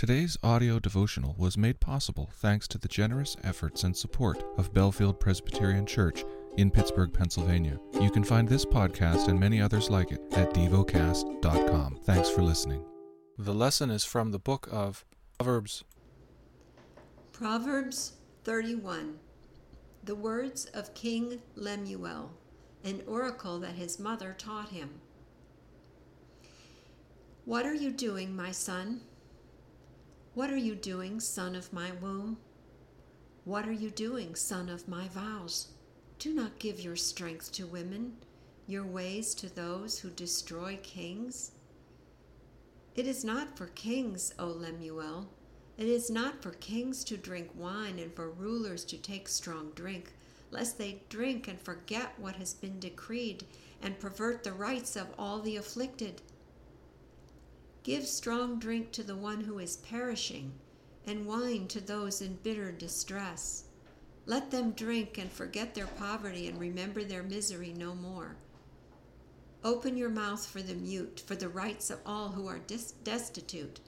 Today's audio devotional was made possible thanks to the generous efforts and support of Bellefield Presbyterian Church in Pittsburgh, Pennsylvania. You can find this podcast and many others like it at devocast.com. Thanks for listening. The lesson is from the book of Proverbs. Proverbs 31 The words of King Lemuel, an oracle that his mother taught him. What are you doing, my son? What are you doing, son of my womb? What are you doing, son of my vows? Do not give your strength to women, your ways to those who destroy kings. It is not for kings, O Lemuel. It is not for kings to drink wine and for rulers to take strong drink, lest they drink and forget what has been decreed and pervert the rights of all the afflicted. Give strong drink to the one who is perishing, and wine to those in bitter distress. Let them drink and forget their poverty and remember their misery no more. Open your mouth for the mute, for the rights of all who are dis- destitute.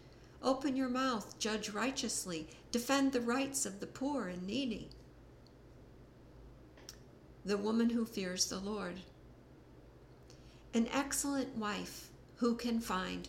Open your mouth, judge righteously, defend the rights of the poor and needy. The woman who fears the Lord. An excellent wife, who can find?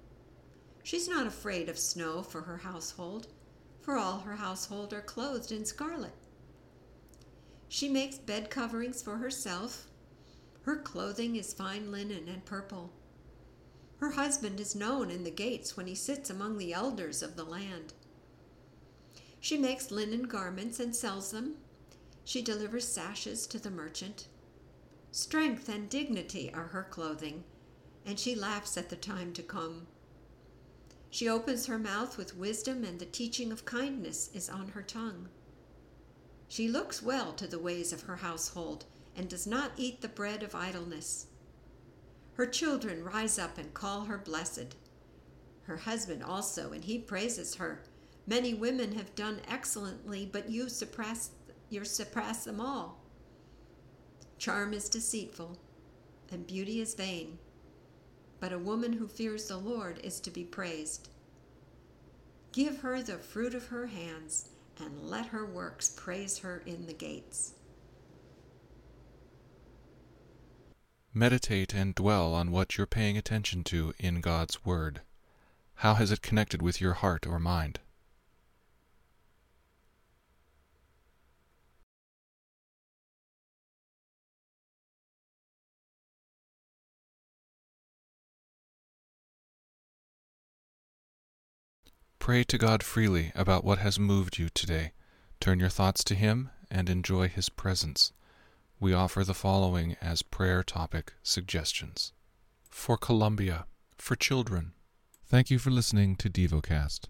She's not afraid of snow for her household, for all her household are clothed in scarlet. She makes bed coverings for herself. Her clothing is fine linen and purple. Her husband is known in the gates when he sits among the elders of the land. She makes linen garments and sells them. She delivers sashes to the merchant. Strength and dignity are her clothing, and she laughs at the time to come. She opens her mouth with wisdom, and the teaching of kindness is on her tongue. She looks well to the ways of her household, and does not eat the bread of idleness. Her children rise up and call her blessed. Her husband also, and he praises her. Many women have done excellently, but you surpass, you surpass them all. Charm is deceitful, and beauty is vain but a woman who fears the Lord is to be praised. Give her the fruit of her hands, and let her works praise her in the gates. Meditate and dwell on what you're paying attention to in God's Word. How has it connected with your heart or mind? Pray to God freely about what has moved you today. Turn your thoughts to Him and enjoy His presence. We offer the following as prayer topic suggestions For Colombia, for children. Thank you for listening to DevoCast.